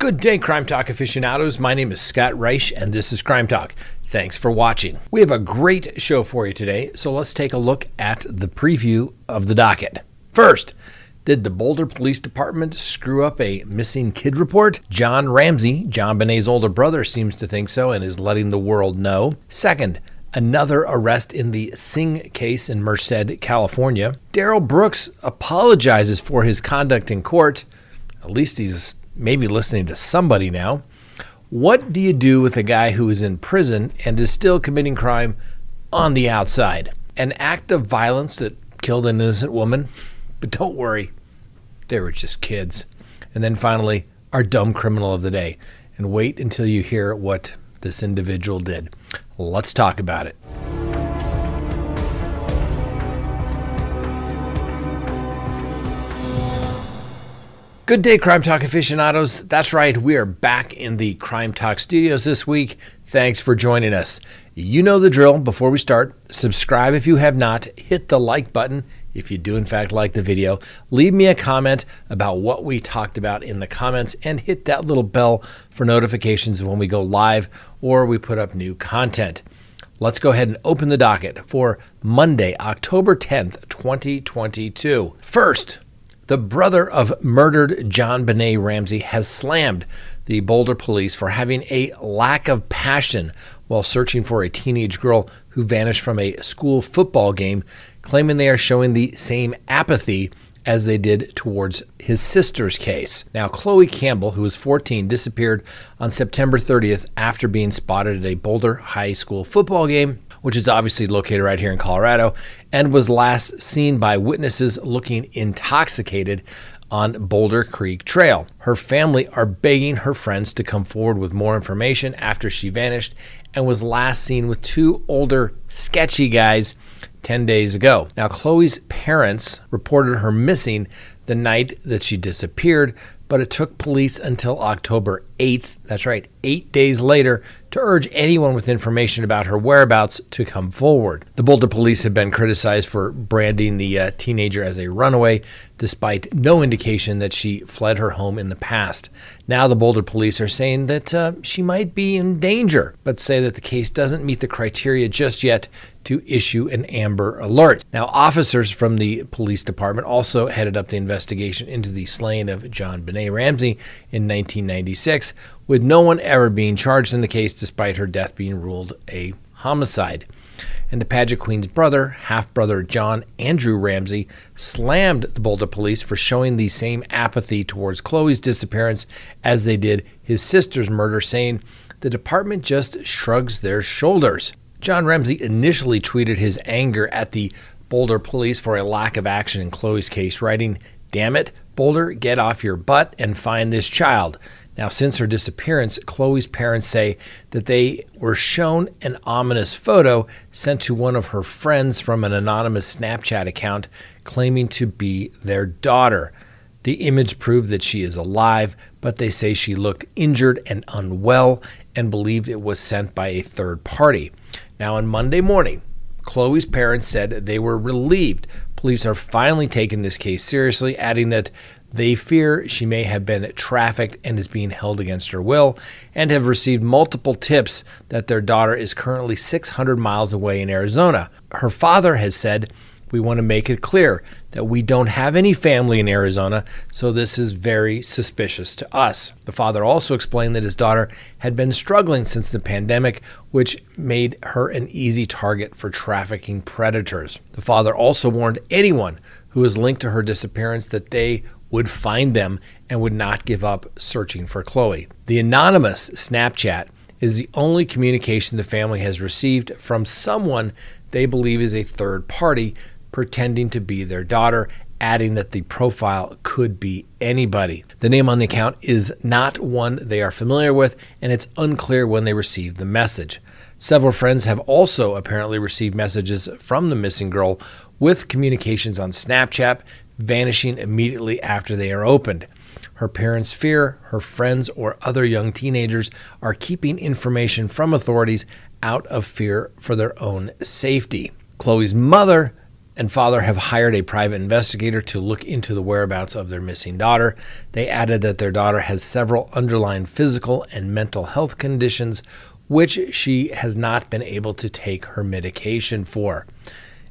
Good day, Crime Talk aficionados. My name is Scott Reich, and this is Crime Talk. Thanks for watching. We have a great show for you today, so let's take a look at the preview of the docket. First, did the Boulder Police Department screw up a missing kid report? John Ramsey, JonBenét's older brother, seems to think so and is letting the world know. Second, another arrest in the Singh case in Merced, California. Darrell Brooks apologizes for his conduct in court. At least he's maybe listening to somebody now. What do you do with a guy who is in prison and is still committing crime on the outside? An act of violence that killed an innocent woman? But don't worry, they were just kids. And then finally, our dumb criminal of the day. And wait until you hear what this individual did. Let's talk about it. Good day, Crime Talk aficionados. That's right, we are back in the Crime Talk studios this week. Thanks for joining us. You know the drill. Before we start, subscribe if you have not, hit the like button if you do, in fact, like the video. Leave me a comment about what we talked about in the comments and hit that little bell for notifications when we go live or we put up new content. Let's go ahead and open the docket for Monday, October 10th, 2022. First, the brother of murdered JonBenét Ramsey has slammed the Boulder police for having a lack of passion while searching for a teenage girl who vanished from a school football game, claiming they are showing the same apathy as they did towards his sister's case. Now, Chloe Campbell, who was 14, disappeared on September 30th after being spotted at a Boulder High School football game which is obviously located right here in Colorado, and was last seen by witnesses looking intoxicated on Boulder Creek Trail. Her family are begging her friends to come forward with more information after she vanished and was last seen with two older, sketchy guys 10 days ago. Now, Chloe's parents reported her missing the night that she disappeared, but it took police until October 8th, that's right, eight days later, to urge anyone with information about her whereabouts to come forward. The Boulder police have been criticized for branding the uh, teenager as a runaway, despite no indication that she fled her home in the past. Now, the Boulder police are saying that uh, she might be in danger, but say that the case doesn't meet the criteria just yet to issue an Amber Alert. Now, officers from the police department also headed up the investigation into the slaying of JonBenét Ramsey in 1996, with no one ever being charged in the case despite her death being ruled a homicide. And the pageant queen's brother, half brother John Andrew Ramsey, slammed the Boulder police for showing the same apathy towards Chloe's disappearance as they did his sister's murder, saying, The department just shrugs their shoulders. John Ramsey initially tweeted his anger at the Boulder police for a lack of action in Chloe's case, writing, Damn it, Boulder, get off your butt and find this child. Now, since her disappearance, Chloe's parents say that they were shown an ominous photo sent to one of her friends from an anonymous Snapchat account claiming to be their daughter. The image proved that she is alive, but they say she looked injured and unwell and believed it was sent by a third party. Now, on Monday morning, Chloe's parents said they were relieved police are finally taking this case seriously, adding that they fear she may have been trafficked and is being held against her will, and have received multiple tips that their daughter is currently 600 miles away in Arizona. Her father has said we want to make it clear that we don't have any family in Arizona, so this is very suspicious to us. The father also explained that his daughter had been struggling since the pandemic, which made her an easy target for trafficking predators. The father also warned anyone who was linked to her disappearance that they would find them and would not give up searching for Chloe. The anonymous Snapchat is the only communication the family has received from someone they believe is a third party pretending to be their daughter, adding that the profile could be anybody. The name on the account is not one they are familiar with, and it's unclear when they received the message. Several friends have also apparently received messages from the missing girl with communications on Snapchat vanishing immediately after they are opened. Her parents fear her friends or other young teenagers are keeping information from authorities out of fear for their own safety. Chloe's mother and father have hired a private investigator to look into the whereabouts of their missing daughter. They added that their daughter has several underlying physical and mental health conditions, which she has not been able to take her medication for.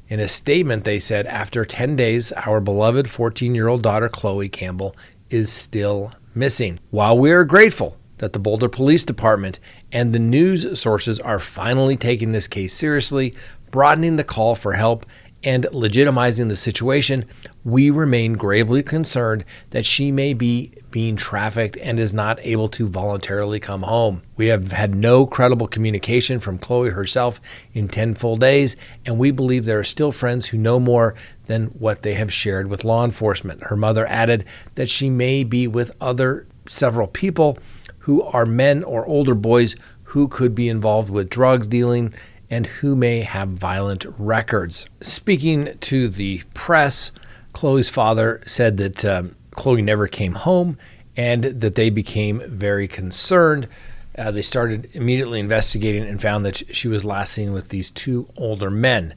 In a statement, they said, After 10 days, our beloved 14 year old daughter, Chloe Campbell, is still missing. While we are grateful that the Boulder Police Department and the news sources are finally taking this case seriously, broadening the call for help, and legitimizing the situation, we remain gravely concerned that she may be being trafficked and is not able to voluntarily come home. We have had no credible communication from Chloe herself in 10 full days, and we believe there are still friends who know more than what they have shared with law enforcement. Her mother added that she may be with other several people who are men or older boys who could be involved with drugs dealing and who may have violent records. Speaking to the press, Chloe's father said that um, Chloe never came home and that they became very concerned. Uh, they started immediately investigating and found that she was last seen with these two older men.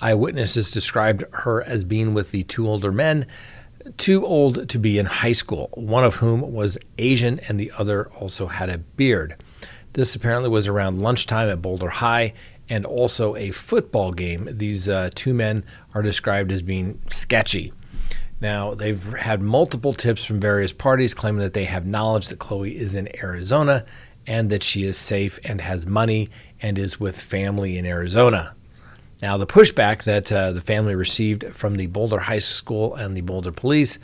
Eyewitnesses described her as being with the two older men, too old to be in high school, one of whom was Asian and the other also had a beard. This apparently was around lunchtime at Boulder High, and also a football game. These uh, two men are described as being sketchy. Now, they've had multiple tips from various parties claiming that they have knowledge that Chloe is in Arizona and that she is safe and has money and is with family in Arizona. Now, the pushback that uh, the family received from the Boulder High School and the Boulder police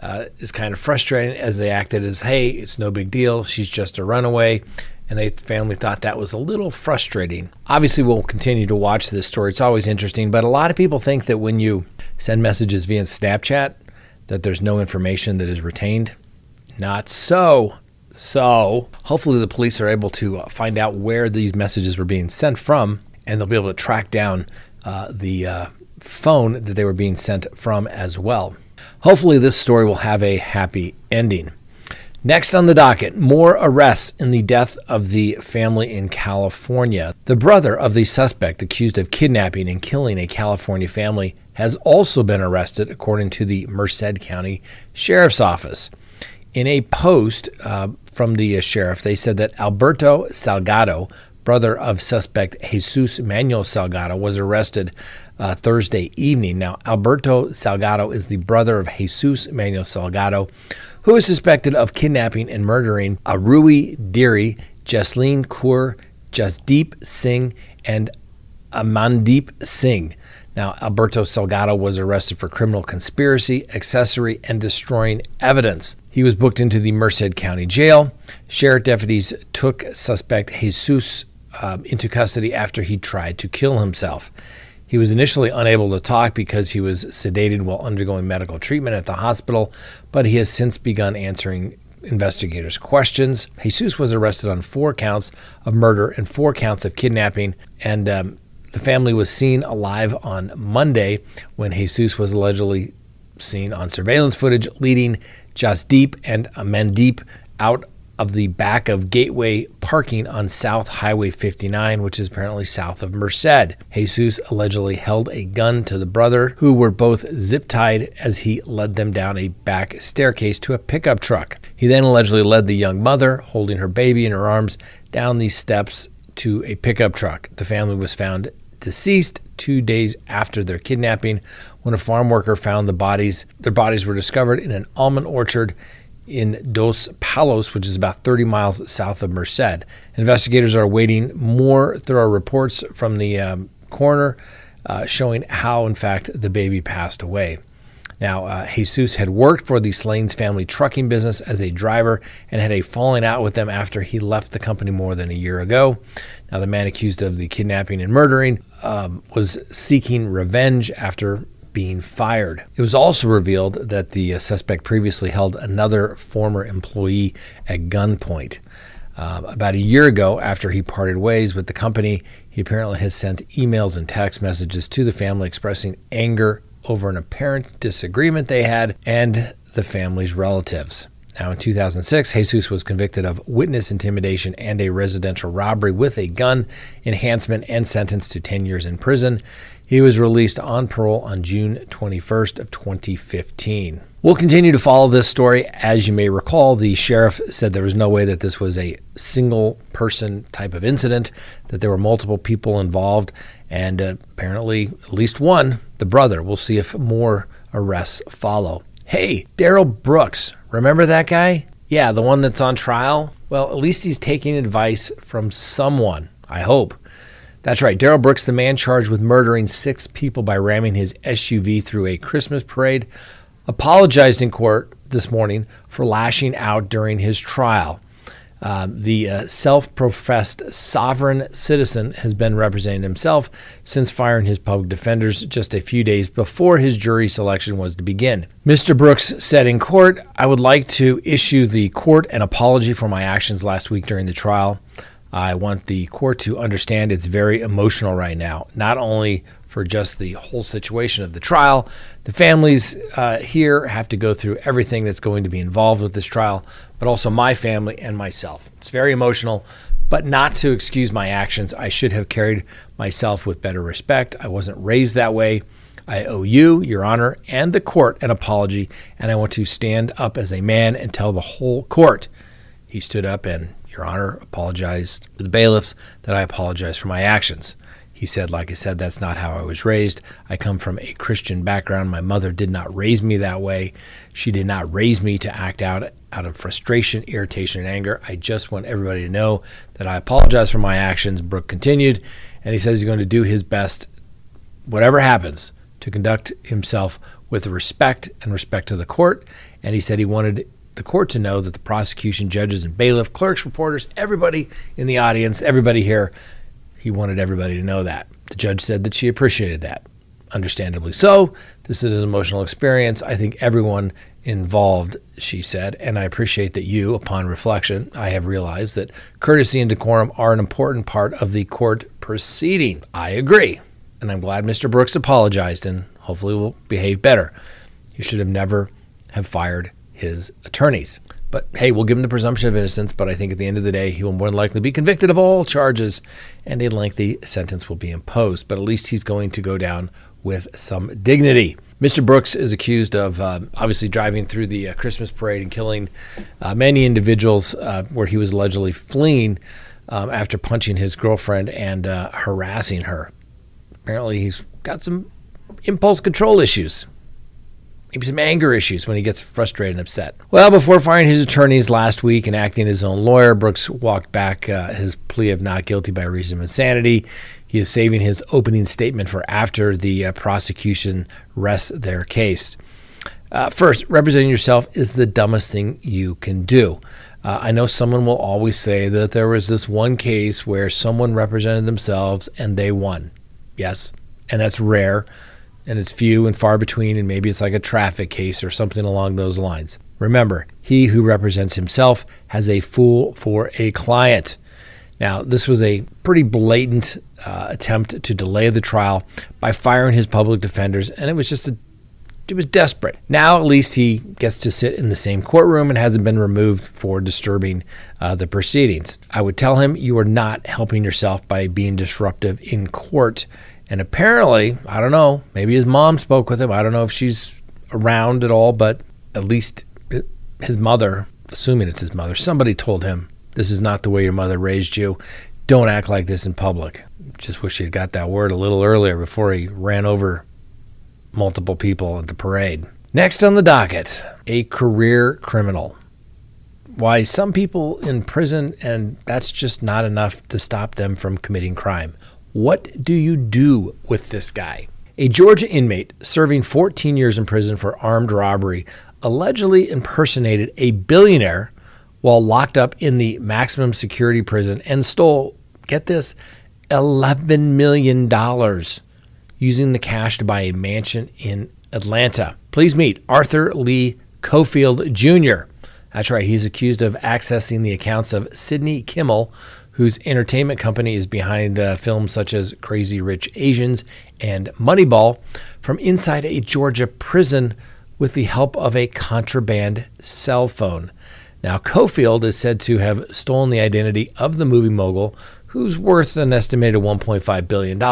uh, is kind of frustrating as they acted as, hey, it's no big deal. She's just a runaway and the family thought that was a little frustrating. Obviously, we'll continue to watch this story. It's always interesting, but a lot of people think that when you send messages via Snapchat, that there's no information that is retained. Not so. So, hopefully, the police are able to uh, find out where these messages were being sent from, and they'll be able to track down uh, the uh, phone that they were being sent from as well. Hopefully, this story will have a happy ending. Next on the docket, more arrests in the death of the family in California. The brother of the suspect accused of kidnapping and killing a California family has also been arrested, according to the Merced County Sheriff's Office. In a post uh, from the uh, sheriff, they said that Alberto Salgado, brother of suspect Jesus Manuel Salgado, was arrested uh, Thursday evening. Now, Alberto Salgado is the brother of Jesus Manuel Salgado who is suspected of kidnapping and murdering Aroohi Dheri, Jasleen Kaur, Jasdeep Singh, and Amandeep Singh. Now, Alberto Salgado was arrested for criminal conspiracy, accessory, and destroying evidence. He was booked into the Merced County Jail. Sheriff deputies took suspect Jesus um, into custody after he tried to kill himself. He was initially unable to talk because he was sedated while undergoing medical treatment at the hospital, but he has since begun answering investigators' questions. Jesus was arrested on four counts of murder and four counts of kidnapping, and um, the family was seen alive on Monday when Jesus was allegedly seen on surveillance footage leading Jasdeep and Amandeep out of the back of Gateway parking on South Highway 59, which is apparently south of Merced. Jesus allegedly held a gun to the brother, who were both zip tied as he led them down a back staircase to a pickup truck. He then allegedly led the young mother, holding her baby in her arms, down these steps to a pickup truck. The family was found deceased two days after their kidnapping when a farm worker found the bodies. Their bodies were discovered in an almond orchard in Dos Palos, which is about 30 miles south of Merced. Investigators are awaiting more thorough reports from the um, coroner uh, showing how, in fact, the baby passed away. Now, uh, Jesus had worked for the Slanes family trucking business as a driver and had a falling out with them after he left the company more than a year ago. Now, the man accused of the kidnapping and murdering um, was seeking revenge after being fired. It was also revealed that the uh, suspect previously held another former employee at gunpoint. Uh, about a year ago, after he parted ways with the company, he apparently has sent emails and text messages to the family expressing anger over an apparent disagreement they had and the family's relatives. Now, in 2006, Jesus was convicted of witness intimidation and a residential robbery with a gun enhancement and sentenced to 10 years in prison. He was released on parole on June 21st of 2015. We'll continue to follow this story. As you may recall, the sheriff said there was no way that this was a single person type of incident, that there were multiple people involved, and uh, apparently at least one, the brother. We'll see if more arrests follow. Hey, Darrell Brooks, remember that guy? Yeah, the one that's on trial? Well, at least he's taking advice from someone, I hope. That's right, Darrell Brooks, the man charged with murdering six people by ramming his SUV through a Christmas parade apologized in court this morning for lashing out during his trial. Uh, the uh, self professed sovereign citizen has been representing himself since firing his public defenders just a few days before his jury selection was to begin. Mr. Brooks said in court, I would like to issue the court an apology for my actions last week during the trial. I want the court to understand it's very emotional right now, not only for just the whole situation of the trial. The families uh, here have to go through everything that's going to be involved with this trial, but also my family and myself. It's very emotional, but not to excuse my actions. I should have carried myself with better respect. I wasn't raised that way. I owe you, Your Honor, and the court an apology, and I want to stand up as a man and tell the whole court. He stood up and, Your Honor, apologized to the bailiffs that I apologize for my actions. He said, like I said, that's not how I was raised. I come from a Christian background. My mother did not raise me that way. She did not raise me to act out out of frustration, irritation, and anger. I just want everybody to know that I apologize for my actions. Brooke continued, and he says he's going to do his best, whatever happens, to conduct himself with respect and respect to the court. And he said he wanted the court to know that the prosecution, judges, and bailiff, clerks, reporters, everybody in the audience, everybody here he wanted everybody to know that. The judge said that she appreciated that. Understandably so. This is an emotional experience. I think everyone involved, she said, and I appreciate that you, upon reflection, I have realized that courtesy and decorum are an important part of the court proceeding. I agree. And I'm glad Mr. Brooks apologized and hopefully will behave better. You should have never have fired his attorneys. But hey, we'll give him the presumption of innocence, but I think at the end of the day, he will more than likely be convicted of all charges and a lengthy sentence will be imposed. But at least he's going to go down with some dignity. Mr. Brooks is accused of uh, obviously driving through the uh, Christmas parade and killing uh, many individuals uh, where he was allegedly fleeing um, after punching his girlfriend and uh, harassing her. Apparently, he's got some impulse control issues maybe some anger issues when he gets frustrated and upset. Well, before firing his attorneys last week and acting as his own lawyer, Brooks walked back uh, his plea of not guilty by reason of insanity. He is saving his opening statement for after the uh, prosecution rests their case. Uh, first, representing yourself is the dumbest thing you can do. Uh, I know someone will always say that there was this one case where someone represented themselves and they won. Yes, and that's rare and it's few and far between, and maybe it's like a traffic case or something along those lines. Remember, he who represents himself has a fool for a client. Now, this was a pretty blatant uh, attempt to delay the trial by firing his public defenders, and it was just a it was desperate. Now, at least he gets to sit in the same courtroom and hasn't been removed for disturbing uh, the proceedings. I would tell him you are not helping yourself by being disruptive in court and apparently, I don't know, maybe his mom spoke with him. I don't know if she's around at all, but at least his mother, assuming it's his mother, somebody told him, This is not the way your mother raised you. Don't act like this in public. Just wish he had got that word a little earlier before he ran over multiple people at the parade. Next on the docket, a career criminal. Why some people in prison, and that's just not enough to stop them from committing crime. What do you do with this guy? A Georgia inmate serving 14 years in prison for armed robbery allegedly impersonated a billionaire while locked up in the maximum security prison and stole, get this, $11 million using the cash to buy a mansion in Atlanta. Please meet Arthur Lee Cofield Jr. That's right, he's accused of accessing the accounts of Sidney Kimmel, whose entertainment company is behind uh, films such as Crazy Rich Asians and Moneyball, from inside a Georgia prison with the help of a contraband cell phone. Now, Cofield is said to have stolen the identity of the movie mogul who's worth an estimated $1.5 billion,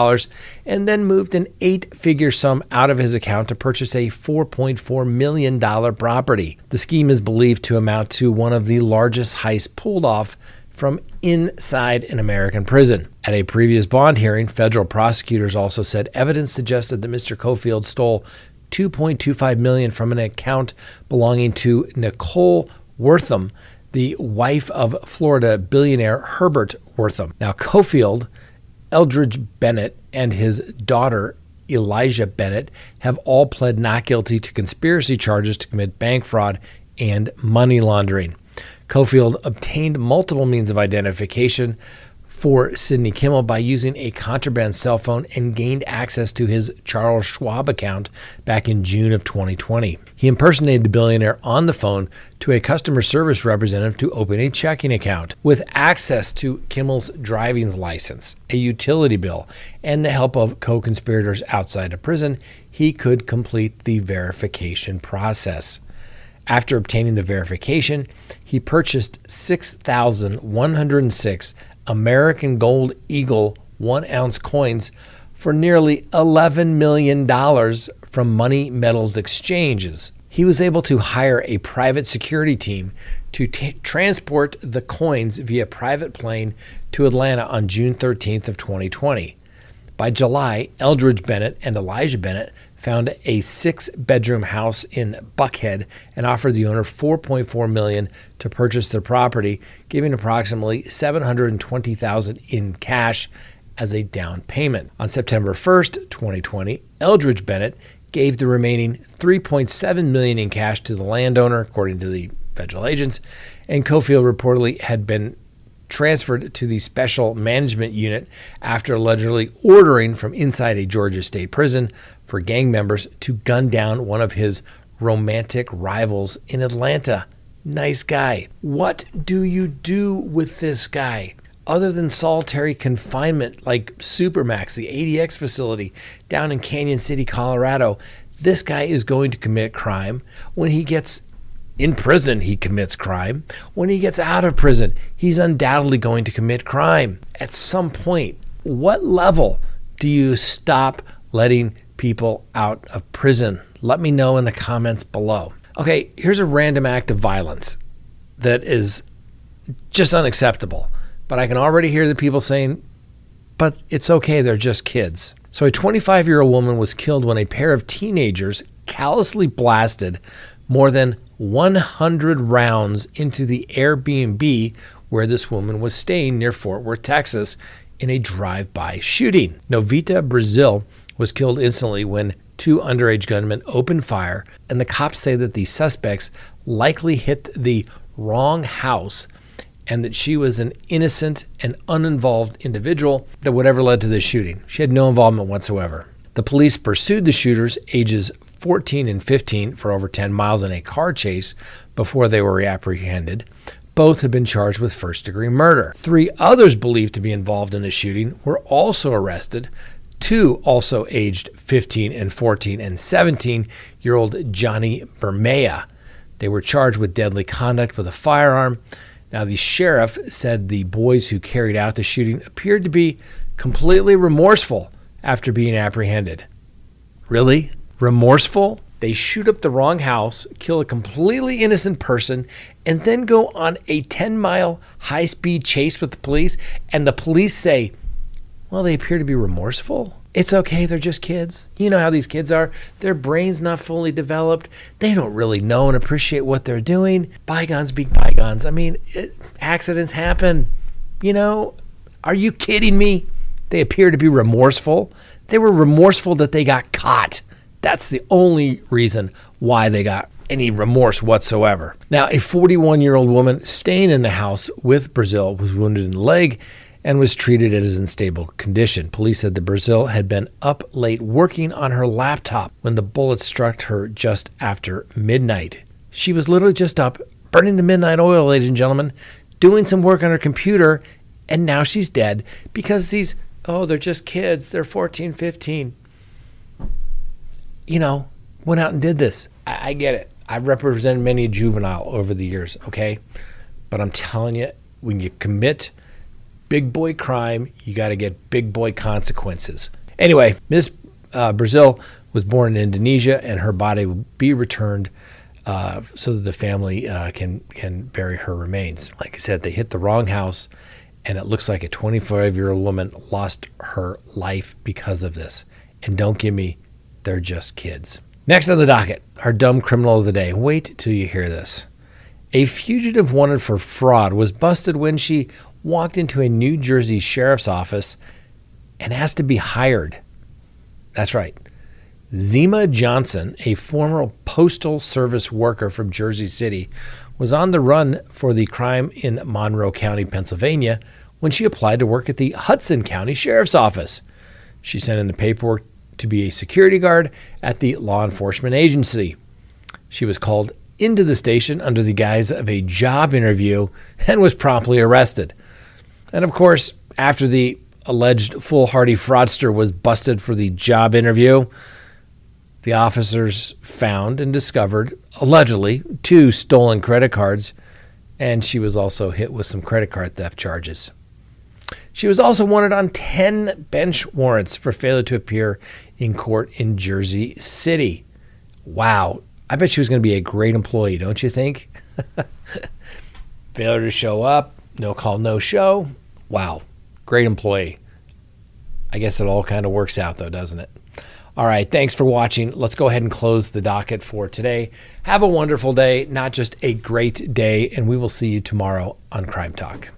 and then moved an eight figure sum out of his account to purchase a $4.4 million property. The scheme is believed to amount to one of the largest heists pulled off from inside an American prison. At a previous bond hearing, federal prosecutors also said evidence suggested that Mr. Cofield stole 2.25 million from an account belonging to Nicole Wortham, the wife of Florida billionaire Herbert Wortham. Now, Cofield, Eldridge Bennett, and his daughter Eliayah Bennett have all pled not guilty to conspiracy charges to commit bank fraud and money laundering. Cofield obtained multiple means of identification for Sidney Kimmel by using a contraband cell phone and gained access to his Charles Schwab account back in June of 2020. He impersonated the billionaire on the phone to a customer service representative to open a checking account. With access to Kimmel's driving license, a utility bill, and the help of co conspirators outside of prison, he could complete the verification process. After obtaining the verification, he purchased 6,106 American Gold Eagle one ounce coins for nearly $11 million from Money Metals Exchanges. He was able to hire a private security team to t- transport the coins via private plane to Atlanta on June 13th of 2020. By July, Eldridge Bennett and Eliayah Bennett found a six-bedroom house in Buckhead and offered the owner 4.4 million to purchase the property, giving approximately 720,000 in cash as a down payment. On September 1st, 2020, Eldridge Bennett gave the remaining 3.7 million in cash to the landowner, according to the federal agents, and Cofield reportedly had been transferred to the special management unit after allegedly ordering from inside a Georgia state prison for gang members to gun down one of his romantic rivals in Atlanta. Nice guy. What do you do with this guy? Other than solitary confinement like Supermax, the ADX facility down in Cañon City, Colorado, this guy is going to commit crime. When he gets in prison, he commits crime. When he gets out of prison, he's undoubtedly going to commit crime. At some point, what level do you stop letting people out of prison? Let me know in the comments below. Okay, here's a random act of violence that is just unacceptable. But I can already hear the people saying, but it's okay, they're just kids. So, a 25 year old woman was killed when a pair of teenagers callously blasted more than 100 rounds into the Airbnb where this woman was staying near Fort Worth, Texas, in a drive by shooting. Novita Brazil was killed instantly when two underage gunmen opened fire, and the cops say that the suspects likely hit the wrong house and that she was an innocent and uninvolved individual that whatever led to this shooting. She had no involvement whatsoever. The police pursued the shooters, ages 14 and 15, for over 10 miles in a car chase before they were apprehended. Both have been charged with first degree murder. Three others believed to be involved in the shooting were also arrested. Two, also aged 15 and 14 and 17 year old Johnny Bermea. They were charged with deadly conduct with a firearm. Now, the sheriff said the boys who carried out the shooting appeared to be completely remorseful after being apprehended. Really? Remorseful? They shoot up the wrong house, kill a completely innocent person, and then go on a 10 mile high speed chase with the police, and the police say, well, they appear to be remorseful. It's okay, they're just kids. You know how these kids are. Their brain's not fully developed. They don't really know and appreciate what they're doing. Bygones be bygones. I mean, it, accidents happen. You know, are you kidding me? They appear to be remorseful. They were remorseful that they got caught. That's the only reason why they got any remorse whatsoever. Now, a 41 year old woman staying in the house with Brazil was wounded in the leg and was treated as in stable condition. Police said the Brazil had been up late working on her laptop when the bullet struck her just after midnight. She was literally just up, burning the midnight oil, ladies and gentlemen, doing some work on her computer, and now she's dead because these, oh, they're just kids. They're 14, 15. You know, went out and did this. I, I get it. I've represented many juvenile over the years, okay? But I'm telling you, when you commit big boy crime, you got to get big boy consequences. Anyway, Miss uh, Brazil was born in Indonesia, and her body will be returned uh, so that the family uh, can can bury her remains. Like I said, they hit the wrong house, and it looks like a 25 year old woman lost her life because of this. And don't give me, they're just kids. Next on the docket, our dumb criminal of the day. Wait till you hear this. A fugitive wanted for fraud was busted when she walked into a New Jersey sheriff's office and asked to be hired. That's right. Zima Johnson, a former Postal Service worker from Jersey City, was on the run for the crime in Monroe County, Pennsylvania, when she applied to work at the Hudson County Sheriff's Office. She sent in the paperwork to be a security guard at the law enforcement agency. She was called into the station under the guise of a job interview and was promptly arrested. And of course, after the alleged foolhardy fraudster was busted for the job interview, the officers found and discovered, allegedly, two stolen credit cards, and she was also hit with some credit card theft charges. She was also wanted on 10 bench warrants for failure to appear in court in Jersey City. Wow. I bet she was going to be a great employee, don't you think? failure to show up, no call, no show. Wow. Great employee. I guess it all kind of works out, though, doesn't it? All right, thanks for watching. Let's go ahead and close the docket for today. Have a wonderful day, not just a great day, and we will see you tomorrow on Crime Talk.